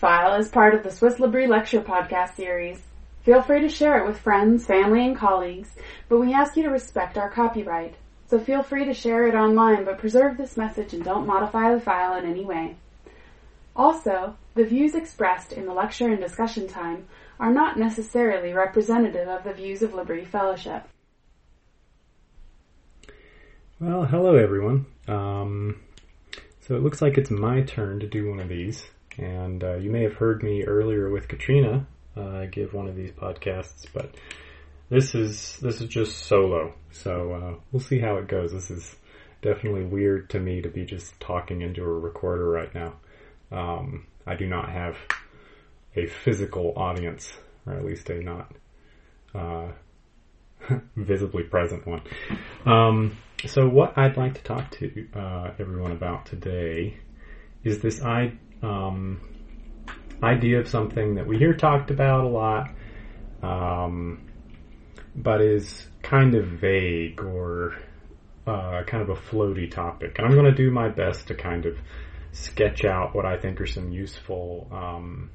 file is part of the Swiss L'Abri Lecture Podcast series. Feel free to share it with friends, family, and colleagues, but we ask you to respect our copyright. So feel free to share it online, but preserve this message and don't modify the file in any way. Also, the views expressed in the lecture and discussion time are not necessarily representative of the views of L'Abri Fellowship. Well, hello everyone. Um, so it looks like it's my turn to do one of these, and uh, you may have heard me earlier with Katrina uh, give one of these podcasts, but this is this is just solo. So uh, we'll see how it goes. This is definitely weird to me to be just talking into a recorder right now. Um, I do not have a physical audience, or at least a not uh, visibly present one. Um, so what I'd like to talk to uh, everyone about today is this I, um, idea of something that we hear talked about a lot, um, but is kind of vague or uh, kind of a floaty topic. And I'm going to do my best to kind of sketch out what I think are some useful um,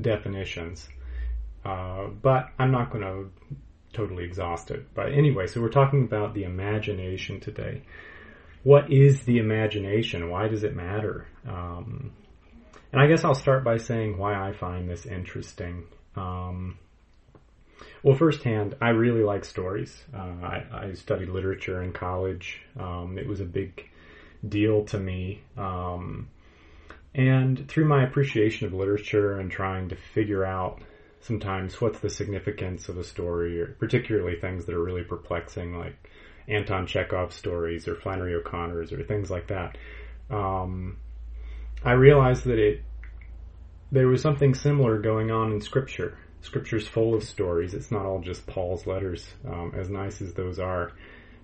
definitions. Uh, but I'm not going to totally exhaust it. But anyway, so we're talking about the imagination today. What is the imagination? Why does it matter? Um, and I guess I'll start by saying why I find this interesting. Um, well, firsthand, I really like stories. Uh, I, I, studied literature in college. Um, it was a big deal to me. Um, and through my appreciation of literature and trying to figure out sometimes what's the significance of a story, or particularly things that are really perplexing, like Anton Chekhov stories or Flannery O'Connor's or things like that. Um, I realized that it there was something similar going on in Scripture. Scripture's full of stories. It's not all just Paul's letters, um, as nice as those are.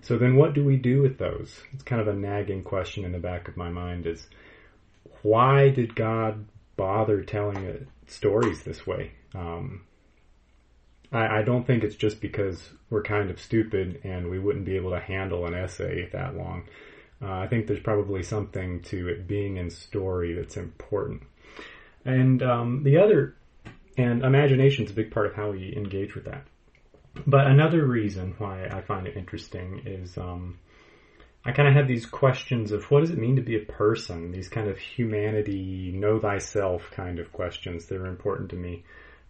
So then, what do we do with those? It's kind of a nagging question in the back of my mind: is why did God bother telling stories this way? Um, I, I don't think it's just because we're kind of stupid and we wouldn't be able to handle an essay that long. Uh, I think there's probably something to it being in story that's important. And um, the other, and imagination is a big part of how we engage with that. But another reason why I find it interesting is um, I kind of have these questions of what does it mean to be a person? These kind of humanity, know thyself kind of questions that are important to me.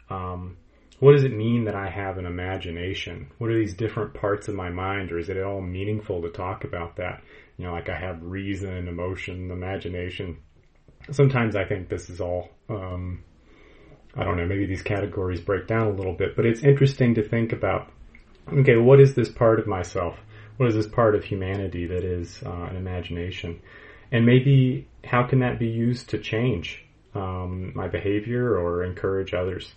Um, what does it mean that I have an imagination? What are these different parts of my mind, or is it all meaningful to talk about that? You know, like I have reason, emotion, imagination. Sometimes I think this is all, um, I don't know, maybe these categories break down a little bit, but it's interesting to think about, okay, what is this part of myself? What is this part of humanity that is uh, an imagination? And maybe how can that be used to change um, my behavior or encourage others?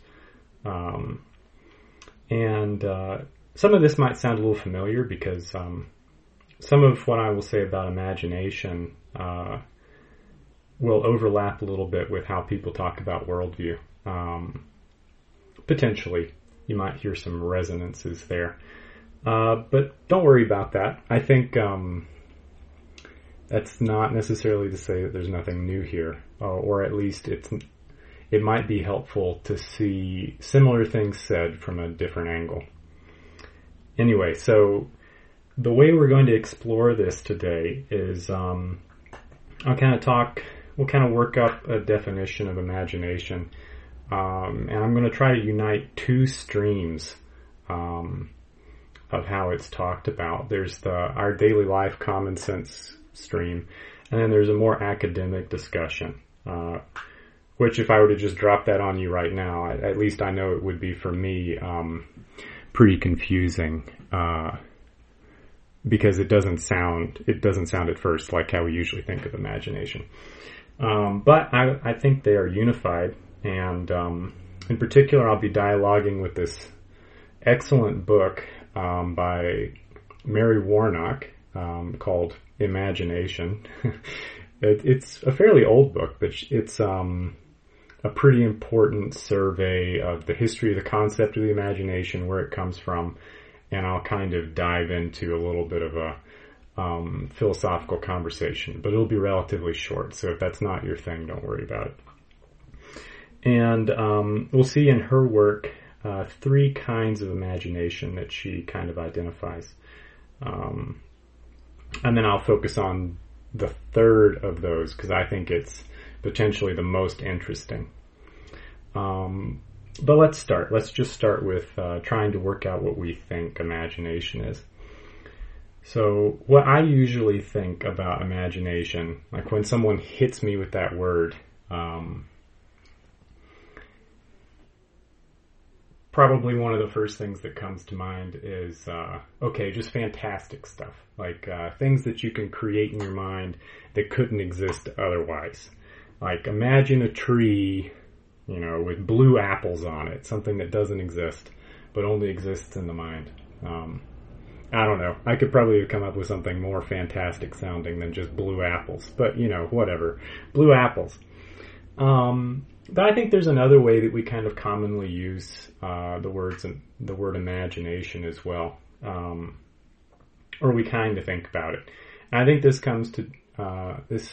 Um, and uh, some of this might sound a little familiar because um, some of what I will say about imagination uh, will overlap a little bit with how people talk about worldview. Um, potentially, you might hear some resonances there. Uh, but don't worry about that. I think um, that's not necessarily to say that there's nothing new here, uh, or at least it's it might be helpful to see similar things said from a different angle. Anyway, so the way we're going to explore this today is um, I'll kind of talk, we'll kind of work up a definition of imagination, um, and I'm going to try to unite two streams um, of how it's talked about. There's the our daily life common sense stream, and then there's a more academic discussion. Uh, which, if I were to just drop that on you right now, at least I know it would be for me um, pretty confusing uh, because it doesn't sound it doesn't sound at first like how we usually think of imagination. Um, but I, I, think they are unified, and um, in particular, I'll be dialoguing with this excellent book um, by Mary Warnock um, called Imagination. it, it's a fairly old book, but it's um, a pretty important survey of the history of the concept of the imagination, where it comes from, and I'll kind of dive into a little bit of a um, philosophical conversation, but it'll be relatively short. So if that's not your thing, don't worry about it. And um, we'll see in her work uh, three kinds of imagination that she kind of identifies. Um, and then I'll focus on the third of those because I think it's potentially the most interesting. Um, but let's start. Let's just start with uh, trying to work out what we think imagination is. So, what I usually think about imagination, like when someone hits me with that word, um, probably one of the first things that comes to mind is uh, okay, just fantastic stuff, like uh, things that you can create in your mind that couldn't exist otherwise. Like imagine a tree, you know, with blue apples on it, something that doesn't exist, but only exists in the mind. Um, I don't know. I could probably have come up with something more fantastic sounding than just blue apples, but you know, whatever. Blue apples. Um, but I think there's another way that we kind of commonly use uh, the words and the word imagination as well, um, or we kind of think about it. And I think this comes to uh, this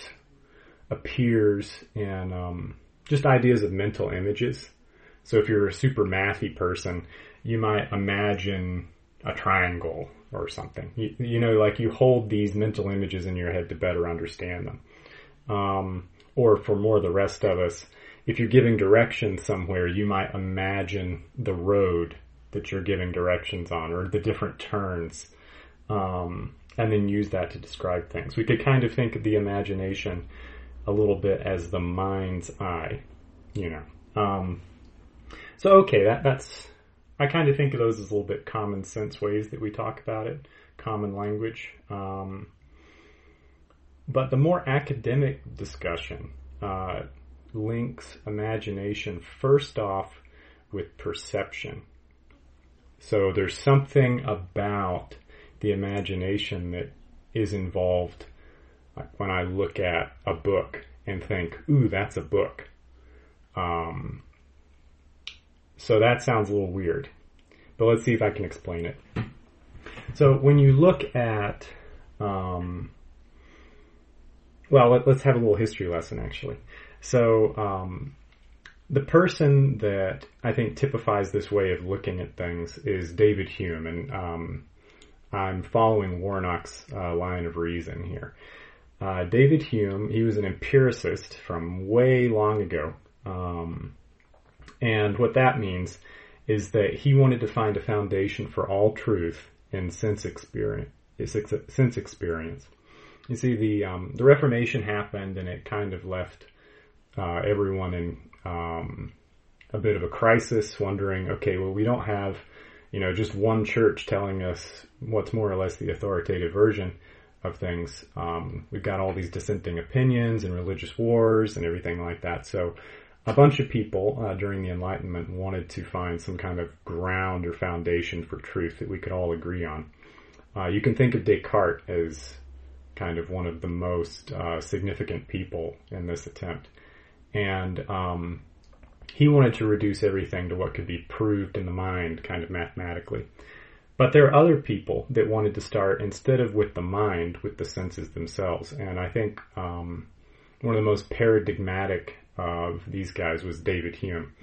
appears in um, just ideas of mental images. So if you're a super mathy person, you might imagine a triangle or something. You, you, know, like you hold these mental images in your head to better understand them. Um, or for more of the rest of us, if you're giving directions somewhere, you might imagine the road that you're giving directions on or the different turns. Um, and then use that to describe things. We could kind of think of the imagination a little bit as the mind's eye, you know. Um, so okay, that, that's I kind of think of those as a little bit common sense ways that we talk about it, common language. Um, but the more academic discussion uh, links imagination first off with perception. So there's something about the imagination that is involved when I look at a book and think, ooh, that's a book. Um, so that sounds a little weird, but let's see if I can explain it. So when you look at, um, well, let, us have a little history lesson actually. So, um, the person that I think typifies this way of looking at things is David Hume, and um, I'm following Warnock's uh, line of reason here. Uh, David Hume, he was an empiricist from way long ago. Um, and what that means is that he wanted to find a foundation for all truth in sense experience. Sense experience. You see, the um, the Reformation happened, and it kind of left uh, everyone in um, a bit of a crisis, wondering, okay, well, we don't have, you know, just one church telling us what's more or less the authoritative version of things. Um, we've got all these dissenting opinions and religious wars and everything like that. So a bunch of people uh, during the Enlightenment wanted to find some kind of ground or foundation for truth that we could all agree on. Uh, you can think of Descartes as kind of one of the most uh, significant people in this attempt. And um, he wanted to reduce everything to what could be proved in the mind, kind of mathematically. But there are other people that wanted to start instead of with the mind, with the senses themselves. And I think um, one of the most paradigmatic of these guys was David Hume.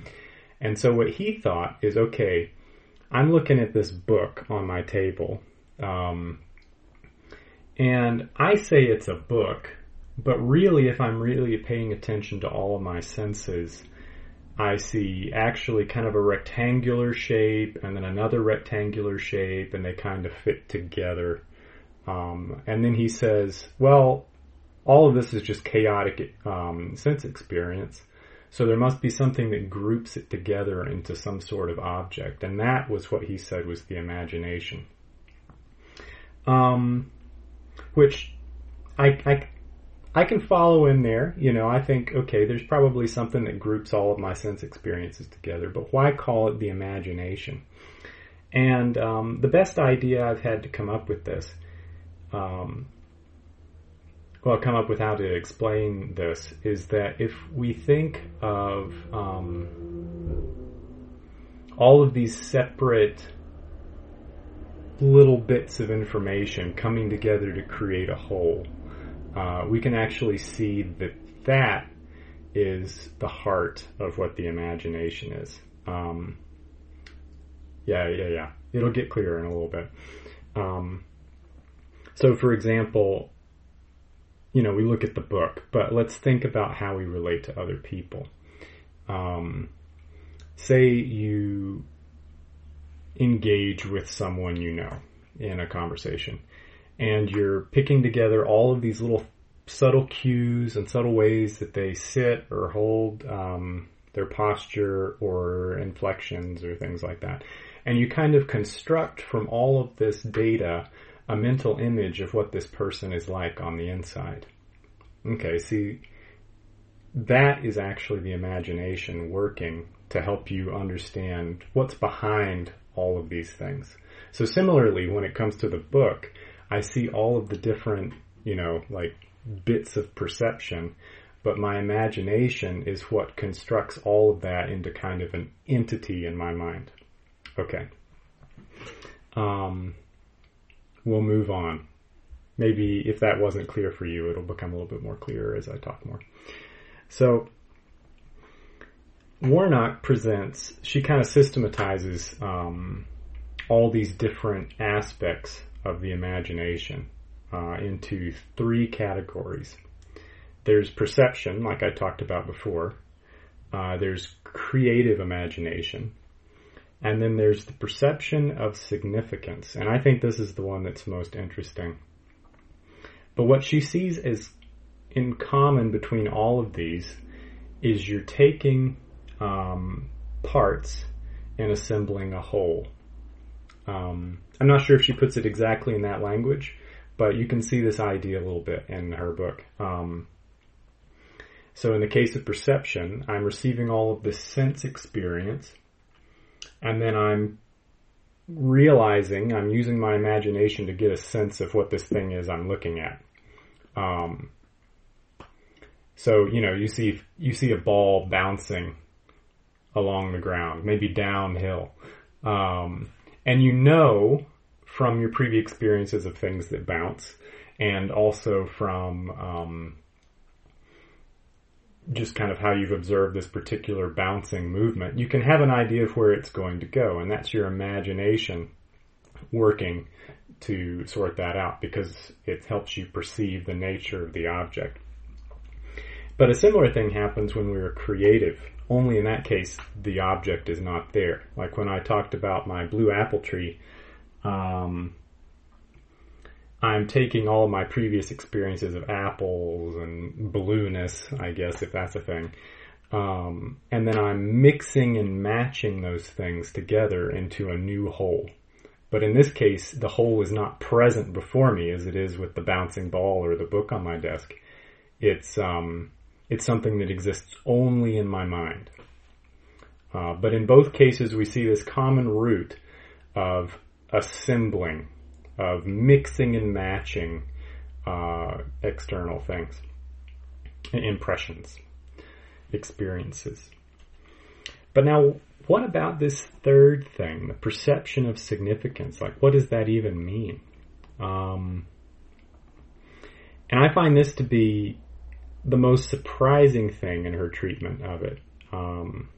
And so what he thought is, okay, I'm looking at this book on my table, um, and I say it's a book, but really, if I'm really paying attention to all of my senses, I see actually kind of a rectangular shape and then another rectangular shape, and they kind of fit together. Um, and then he says, well, all of this is just chaotic um, sense experience. So there must be something that groups it together into some sort of object. And that was what he said was the imagination. Um, which I, I, I can follow in there. You know, I think, okay, there's probably something that groups all of my sense experiences together, but why call it the imagination? And um, the best idea I've had to come up with this um, well, I'll come up with how to explain this is that if we think of um, all of these separate little bits of information coming together to create a whole, uh, we can actually see that that is the heart of what the imagination is. Um, yeah, yeah, yeah. It'll get clearer in a little bit. Um, so, for example, you know, we look at the book, but let's think about how we relate to other people. Um, say you engage with someone you know in a conversation, and you're picking together all of these little subtle cues and subtle ways that they sit or hold um, their posture or inflections or things like that. And you kind of construct from all of this data a mental image of what this person is like on the inside. Okay, see, that is actually the imagination working to help you understand what's behind all of these things. So similarly, when it comes to the book, I see all of the different, you know, like bits of perception, but my imagination is what constructs all of that into kind of an entity in my mind. Okay. Um, we'll move on. Maybe if that wasn't clear for you, it'll become a little bit more clear as I talk more. So, Warnock presents, she kind of systematizes um, all these different aspects of the imagination uh, into three categories. There's perception, like I talked about before. Uh, there's creative imagination. And then there's the perception of significance. And I think this is the one that's most interesting. But what she sees as in common between all of these is you're taking um, parts and assembling a whole. Um, I'm not sure if she puts it exactly in that language, but you can see this idea a little bit in her book. Um, so in the case of perception, I'm receiving all of this sense experience, and then I'm realizing I'm using my imagination to get a sense of what this thing is I'm looking at. Um, so you know, you see you see a ball bouncing along the ground, maybe downhill. Um, and you know from your previous experiences of things that bounce and also from um, just kind of how you've observed this particular bouncing movement, you can have an idea of where it's going to go, and that's your imagination working to sort that out because it helps you perceive the nature of the object. But a similar thing happens when we are creative only in that case the object is not there. Like when I talked about my blue apple tree, um, I'm taking all my previous experiences of apples and blueness, I guess, if that's a thing, um, and then I'm mixing and matching those things together into a new whole. But in this case, the whole is not present before me as it is with the bouncing ball or the book on my desk. It's um, it's something that exists only in my mind. Uh, but in both cases, we see this common root of assembling, of mixing and matching uh, external things, impressions, experiences. But now, what about this third thing, the perception of significance? Like, what does that even mean? Um, and I find this to be the most surprising thing in her treatment of it. Um,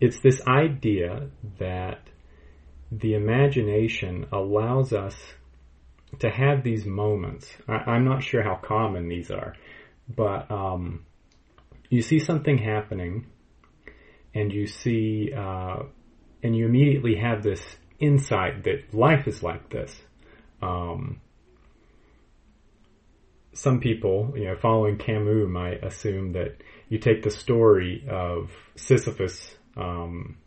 it's this idea that the imagination allows us to have these moments. I, am not sure how common these are, but um, you see something happening, and you see, uh, and you immediately have this insight that life is like this. Um, some people, you know, following Camus might assume that you take the story of Sisyphus, um,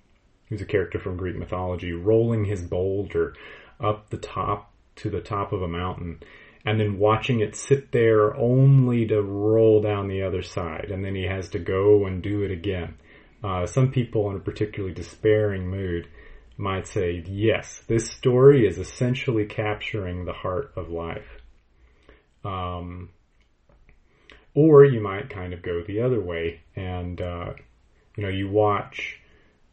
who's a character from Greek mythology, rolling his boulder up the top to the top of a mountain, and then watching it sit there only to roll down the other side, and then he has to go and do it again. Uh, some people in a particularly despairing mood might say, yes, this story is essentially capturing the heart of life. Um, or you might kind of go the other way and, uh, you know, you watch,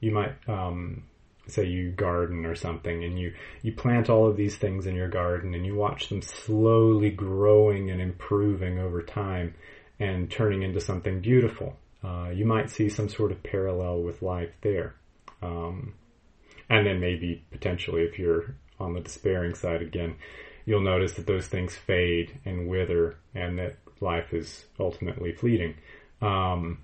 you might, um, say you garden or something and you, you plant all of these things in your garden and you watch them slowly growing and improving over time. and turning into something beautiful. Uh, you might see some sort of parallel with life there. Um, and then maybe potentially if you're on the despairing side again, you'll notice that those things fade and wither and that life is ultimately fleeting. Um,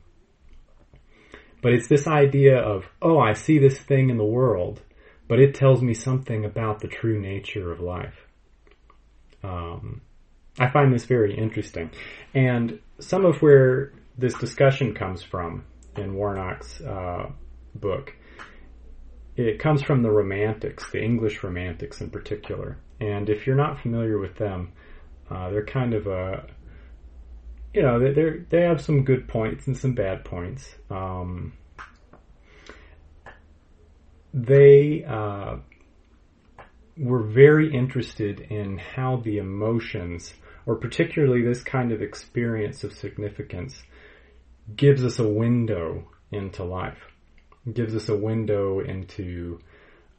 but it's this idea of, oh, I see this thing in the world, but it tells me something about the true nature of life. Um, I find this very interesting. And some of where this discussion comes from in Warnock's uh, book, it comes from the Romantics, the English Romantics in particular. And if you're not familiar with them, uh, they're kind of a, you know, they they have some good points and some bad points. Um, they uh, were very interested in how the emotions, or particularly this kind of experience of significance, gives us a window into life, gives us a window into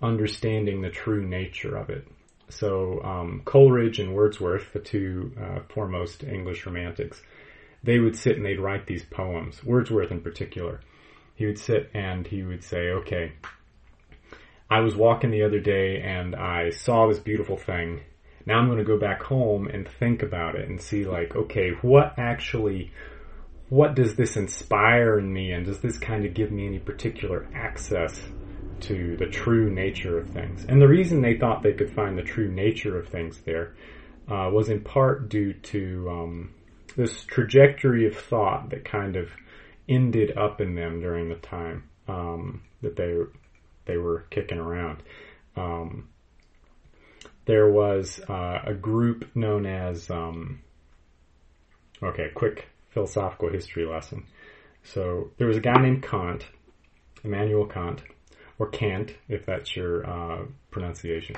understanding the true nature of it. So um, Coleridge and Wordsworth, the two uh, foremost English romantics, they would sit and they'd write these poems. Wordsworth in particular, he would sit and he would say, "Okay, I was walking the other day and I saw this beautiful thing. Now I'm going to go back home and think about it and see like, okay, what actually, what does this inspire in me and does this kind of give me any particular access to the true nature of things? And the reason they thought they could find the true nature of things there uh, was in part due to um, this trajectory of thought that kind of ended up in them during the time um, that they they were kicking around. Um, there was uh, a group known as um, okay, quick philosophical history lesson. So there was a guy named Kant, Immanuel Kant, or Kant, if that's your uh, pronunciation,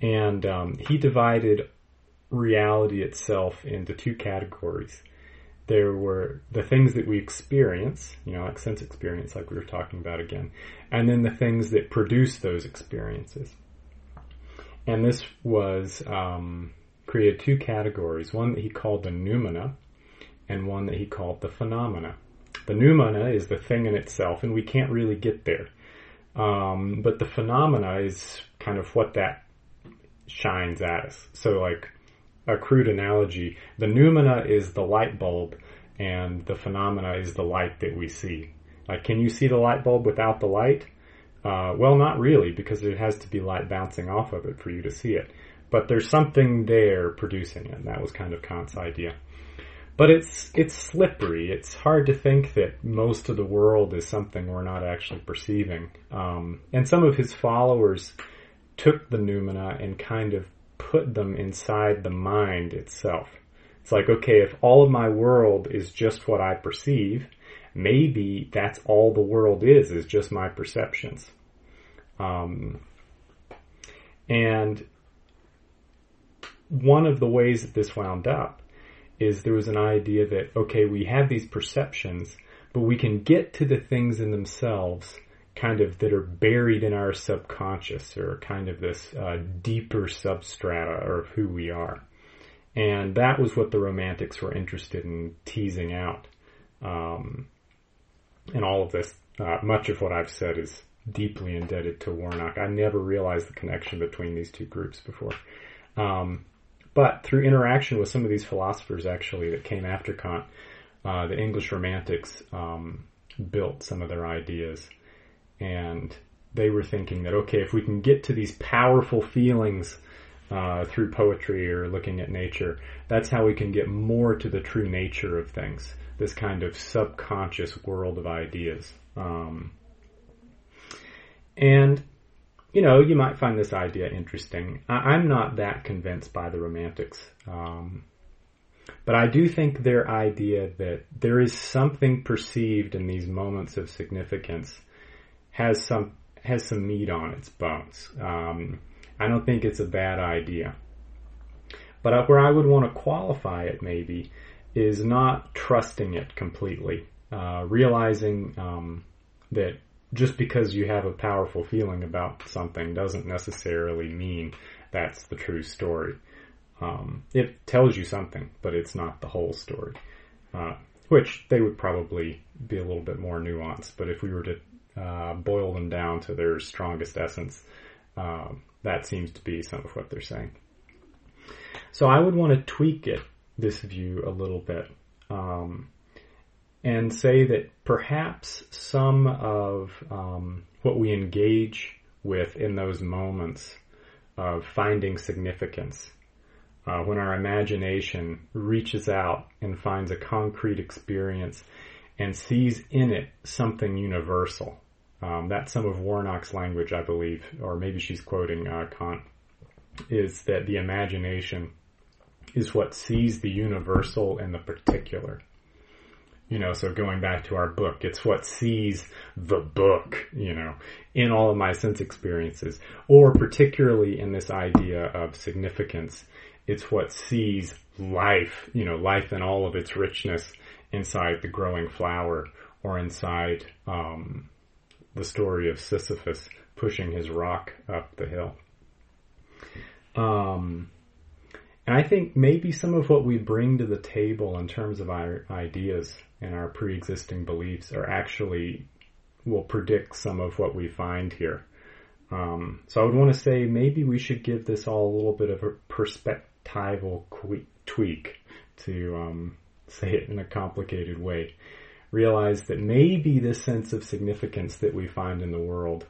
and um, he divided reality itself into two categories there were the things that we experience, you know, like sense experience, like we were talking about again, and then the things that produce those experiences. And this was um, created two categories: one that he called the noumena, and one that he called the phenomena. The noumena is the thing in itself, and we can't really get there. Um, but the phenomena is kind of what that shines at us. So, like a crude analogy, the noumena is the light bulb and the phenomena is the light that we see. Like, can you see the light bulb without the light? Uh, well, not really, because it has to be light bouncing off of it for you to see it. But there's something there producing it, and that was kind of Kant's idea. But it's it's slippery. It's hard to think that most of the world is something we're not actually perceiving. Um, and some of his followers took the noumena and kind of put them inside the mind itself. It's like, okay, if all of my world is just what I perceive, maybe that's all the world is, is just my perceptions. Um, and one of the ways that this wound up is there was an idea that, okay, we have these perceptions, but we can get to the things in themselves kind of that are buried in our subconscious or kind of this uh, deeper substrata of who we are. And that was what the romantics were interested in teasing out. Um, and all of this, uh, much of what I've said is deeply indebted to Warnock. I never realized the connection between these two groups before. Um, but through interaction with some of these philosophers actually that came after Kant, uh, the English romantics um, built some of their ideas and they were thinking that okay, if we can get to these powerful feelings uh, through poetry or looking at nature, that's how we can get more to the true nature of things. This kind of subconscious world of ideas. Um, and you know, you might find this idea interesting. I- am not that convinced by the Romantics. Um, but I do think their idea that there is something perceived in these moments of significance has some has some meat on its bones. Um, I don't think it's a bad idea. But where I would want to qualify it maybe is not trusting it completely, uh, realizing um, that just because you have a powerful feeling about something doesn't necessarily mean that's the true story. Um, it tells you something, but it's not the whole story. Uh, which they would probably be a little bit more nuanced. But if we were to uh, boil them down to their strongest essence, um, that seems to be some of what they're saying. So I would want to tweak it, this view a little bit, um, and say that perhaps some of um, what we engage with in those moments of finding significance, uh, when our imagination reaches out and finds a concrete experience and sees in it something universal. Um, that's some of Warnock's language, I believe, or maybe she's quoting uh, Kant, is that the imagination is what sees the universal and the particular. You know, so going back to our book, it's what sees the book, you know, in all of my sense experiences, or particularly in this idea of significance, it's what sees life, you know, life in all of its richness inside the growing flower or inside, um, the story of Sisyphus pushing his rock up the hill. Um, and I think maybe some of what we bring to the table in terms of our ideas and our pre-existing beliefs are actually will predict some of what we find here. Um, so I would want to say maybe we should give this all a little bit of a perspectival tweak to um, say it in a complicated way. Realize that maybe this sense of significance that we find in the world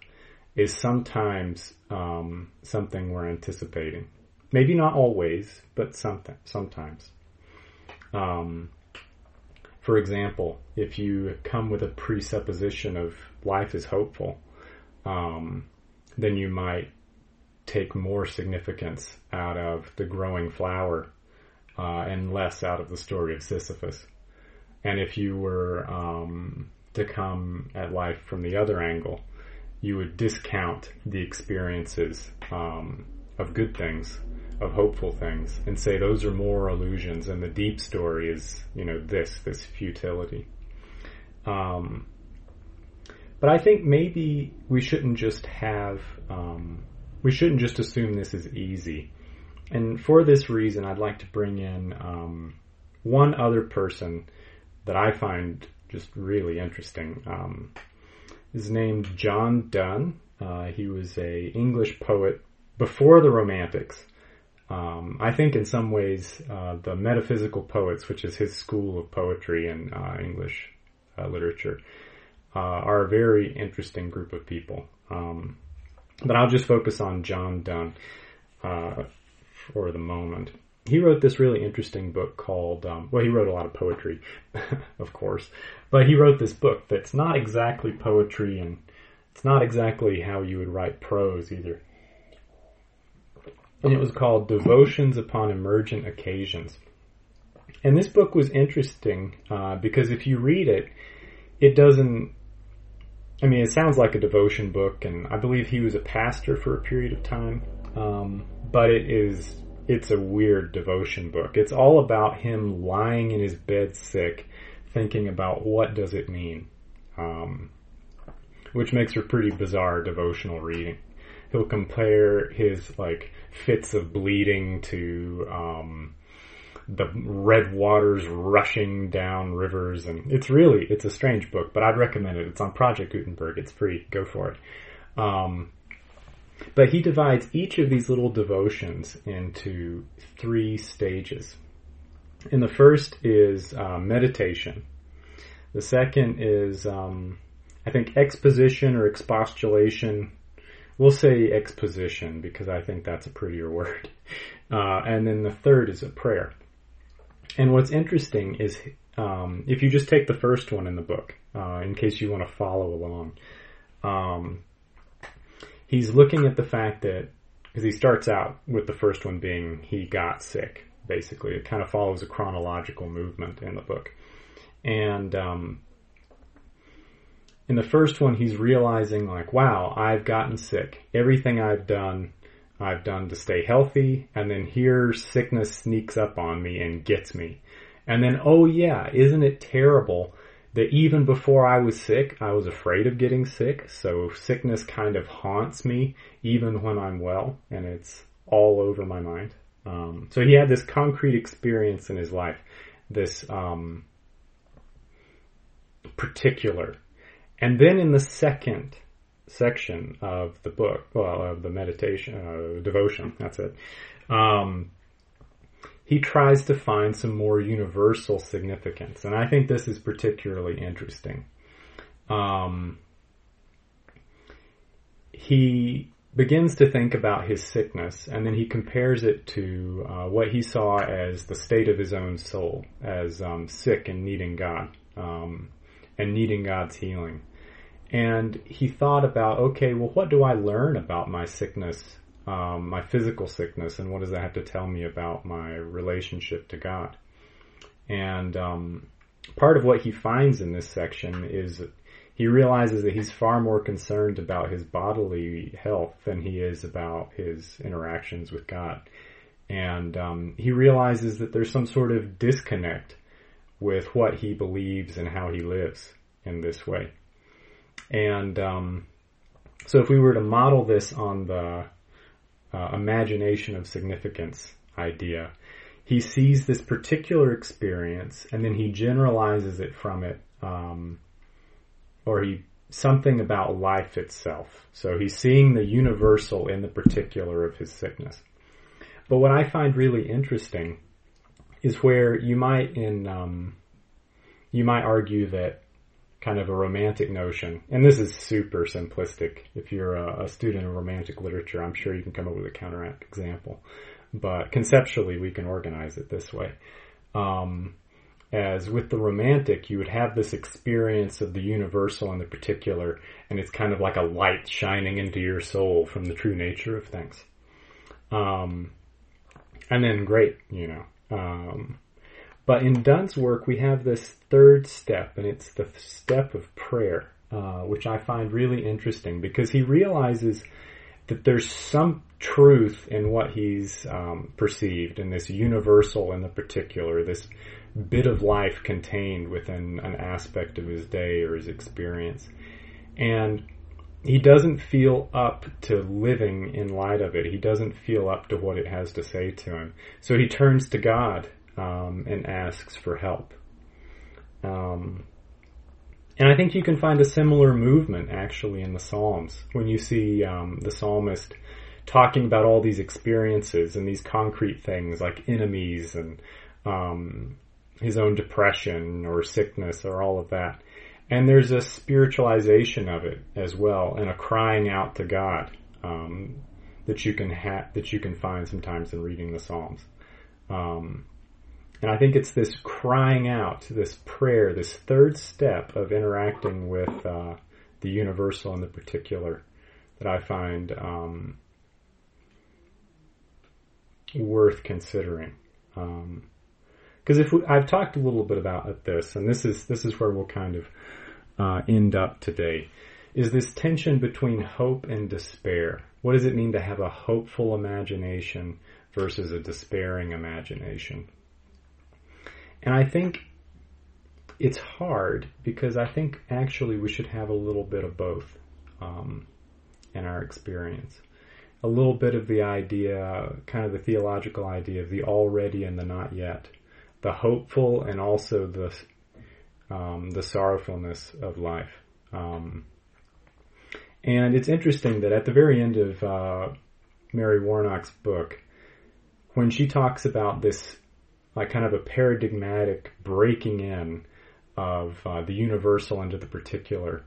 is sometimes um, something we're anticipating. Maybe not always, but something, sometimes. Um, for example, if you come with a presupposition of life is hopeful, um, then you might take more significance out of the growing flower uh, and less out of the story of Sisyphus. And if you were um, to come at life from the other angle, you would discount the experiences um, of good things of hopeful things and say those are more illusions and the deep story is, you know, this, this futility. Um, but I think maybe we shouldn't just have, um, we shouldn't just assume this is easy. And for this reason, I'd like to bring in um, one other person that I find just really interesting. Um, is named John Donne. Uh, he was a English poet before the Romantics. Um, I think in some ways, uh, the metaphysical poets, which is his school of poetry and uh, English uh, literature, uh, are a very interesting group of people. Um, but I'll just focus on John Donne uh, for the moment. He wrote this really interesting book called, um, well, he wrote a lot of poetry, of course, but he wrote this book that's not exactly poetry and it's not exactly how you would write prose either and it was called Devotions Upon Emergent Occasions. And this book was interesting uh, because if you read it, it doesn't. I mean, it sounds like a devotion book, and I believe he was a pastor for a period of time. Um, but it is it's a weird devotion book. It's all about him lying in his bed sick, thinking about what does it mean, um, which makes for pretty bizarre devotional reading he'll compare his like fits of bleeding to um, the red waters rushing down rivers, and it's really it's a strange book, but I'd recommend it. It's on Project Gutenberg. It's free. Go for it. Um, but he divides each of these little devotions into three stages. And the first is uh, meditation. The second is, um, I think, exposition or expostulation We'll say exposition because I think that's a prettier word. Uh, and then the third is a prayer. And what's interesting is um, if you just take the first one in the book, uh, in case you want to follow along, um, he's looking at the fact that because he starts out with the first one being he got sick. Basically, it kind of follows a chronological movement in the book, and um, in the first one, he's realizing like, wow, I've gotten sick. Everything I've done, I've done to stay healthy. And then here sickness sneaks up on me and gets me. And then, oh yeah, isn't it terrible that even before I was sick, I was afraid of getting sick. So sickness kind of haunts me even when I'm well and it's all over my mind. Um, so he had this concrete experience in his life, this, um, particular. And then in the second section of the book, well, of the meditation, uh, devotion, that's it, um, he tries to find some more universal significance. And I think this is particularly interesting. Um, he begins to think about his sickness and then he compares it to uh, what he saw as the state of his own soul, as um, sick and needing God, um, and needing God's healing. And he thought about, okay, well, what do I learn about my sickness, um, my physical sickness, and what does that have to tell me about my relationship to God? And um, part of what he finds in this section is he realizes that he's far more concerned about his bodily health than he is about his interactions with God. And um, he realizes that there's some sort of disconnect with what he believes and how he lives in this way. And um, so, if we were to model this on the uh, imagination of significance idea, he sees this particular experience and then he generalizes it from it, um, or he something about life itself. So he's seeing the universal in the particular of his sickness. But what I find really interesting is where you might in um, you might argue that kind of a romantic notion, and this is super simplistic. If you're a, a student of romantic literature, I'm sure you can come up with a counteract example. But conceptually, we can organize it this way. Um, as with the romantic, you would have this experience of the universal and the particular, and it's kind of like a light shining into your soul from the true nature of things. Um, and then great, you know. Um, but in Donne's work, we have this third step, and it's the step of prayer, uh, which I find really interesting because he realizes that there's some truth in what he's um, perceived, in this universal and the particular, this bit of life contained within an aspect of his day or his experience. And he doesn't feel up to living in light of it. He doesn't feel up to what it has to say to him. So he turns to God um, and asks for help. Um, and I think you can find a similar movement actually in the Psalms when you see um, the psalmist talking about all these experiences and these concrete things like enemies and um, his own depression or sickness or all of that. And there's a spiritualization of it as well and a crying out to God um, that you can ha- that you can find sometimes in reading the Psalms. Um, and I think it's this crying out, this prayer, this third step of interacting with uh, the universal and the particular that I find um, worth considering. Because um, if we, I've talked a little bit about this, and this is this is where we'll kind of uh, end up today, is this tension between hope and despair. What does it mean to have a hopeful imagination versus a despairing imagination? And I think it's hard because I think actually we should have a little bit of both um, in our experience. A little bit of the idea, kind of the theological idea of the already and the not yet, the hopeful and also the um, the sorrowfulness of life. Um, and it's interesting that at the very end of uh, Mary Warnock's book, when she talks about this like kind of a paradigmatic breaking in of uh, the universal into the particular.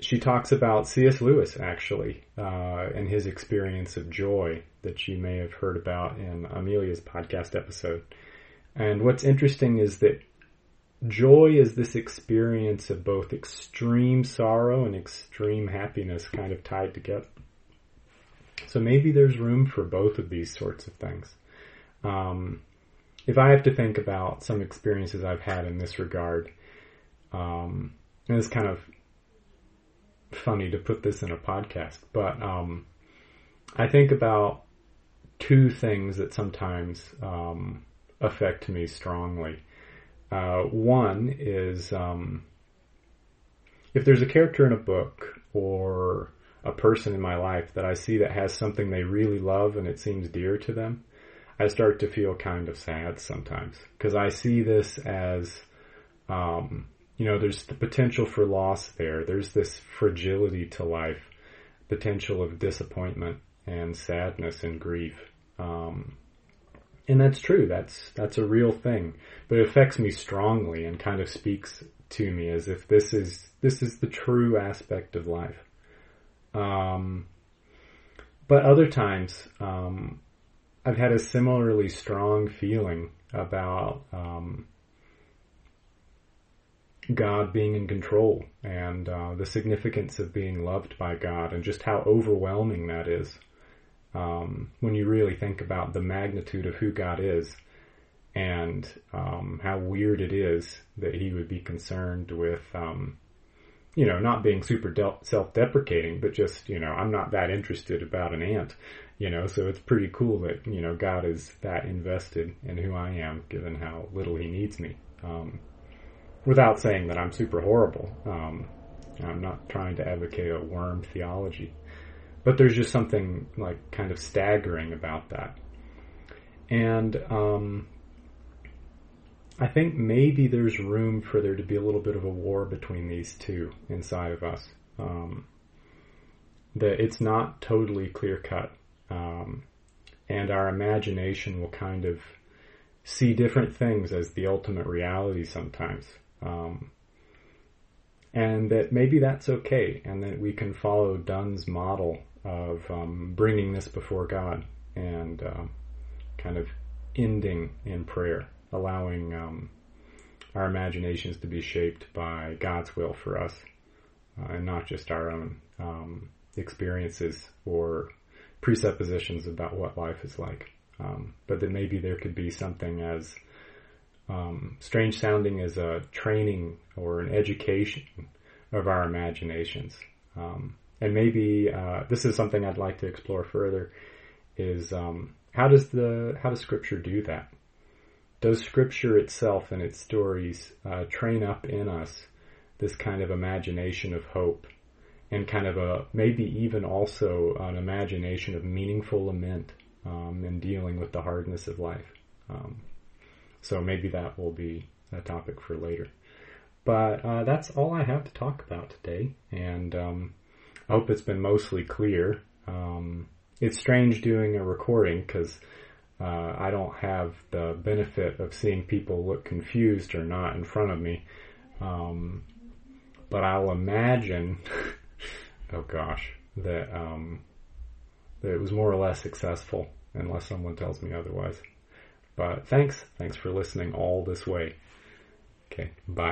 She talks about C.S. Lewis actually uh, and his experience of joy that you may have heard about in Amelia's podcast episode. And what's interesting is that joy is this experience of both extreme sorrow and extreme happiness kind of tied together. So maybe there's room for both of these sorts of things. Um, if I have to think about some experiences I've had in this regard, um, and it's kind of funny to put this in a podcast, but um, I think about two things that sometimes um, affect me strongly. Uh, one is um, if there's a character in a book or a person in my life that I see that has something they really love and it seems dear to them, I start to feel kind of sad sometimes because I see this as um, you know, there's the potential for loss there. There's this fragility to life, potential of disappointment and sadness and grief. Um, and that's true. That's that's a real thing, but it affects me strongly and kind of speaks to me as if this is this is the true aspect of life. Um, but other times, um, I've had a similarly strong feeling about um, God being in control and uh, the significance of being loved by God and just how overwhelming that is. Um, when you really think about the magnitude of who God is and um, how weird it is that He would be concerned with, um, you know, not being super de- self-deprecating, but just you know, I'm not that interested about an ant, you know. So it's pretty cool that you know God is that invested in who I am, given how little He needs me. Um, without saying that I'm super horrible. Um, I'm not trying to advocate a worm theology. But there's just something like kind of staggering about that. And um, I think maybe there's room for there to be a little bit of a war between these two inside of us. Um, that it's not totally clear cut. Um, and our imagination will kind of see different things as the ultimate reality sometimes. Um, and that maybe that's okay, and that we can follow Dunn's model of um, bringing this before God and uh, kind of ending in prayer, allowing um, our imaginations to be shaped by God's will for us, uh, and not just our own um, experiences or presuppositions about what life is like. Um, but that maybe there could be something as um, strange sounding as a training or an education of our imaginations. Um, and maybe uh, this is something I'd like to explore further. Is um, how does the how does Scripture do that? Does Scripture itself and its stories uh, train up in us this kind of imagination of hope and kind of a maybe even also an imagination of meaningful lament um, and dealing with the hardness of life? Um, so maybe that will be a topic for later. But uh, that's all I have to talk about today, and um, I hope it's been mostly clear. Um, it's strange doing a recording because uh, I don't have the benefit of seeing people look confused or not in front of me. Um, but I'll imagine, oh gosh, that um, that it was more or less successful, unless someone tells me otherwise. But thanks. Thanks for listening all this way. Okay, bye.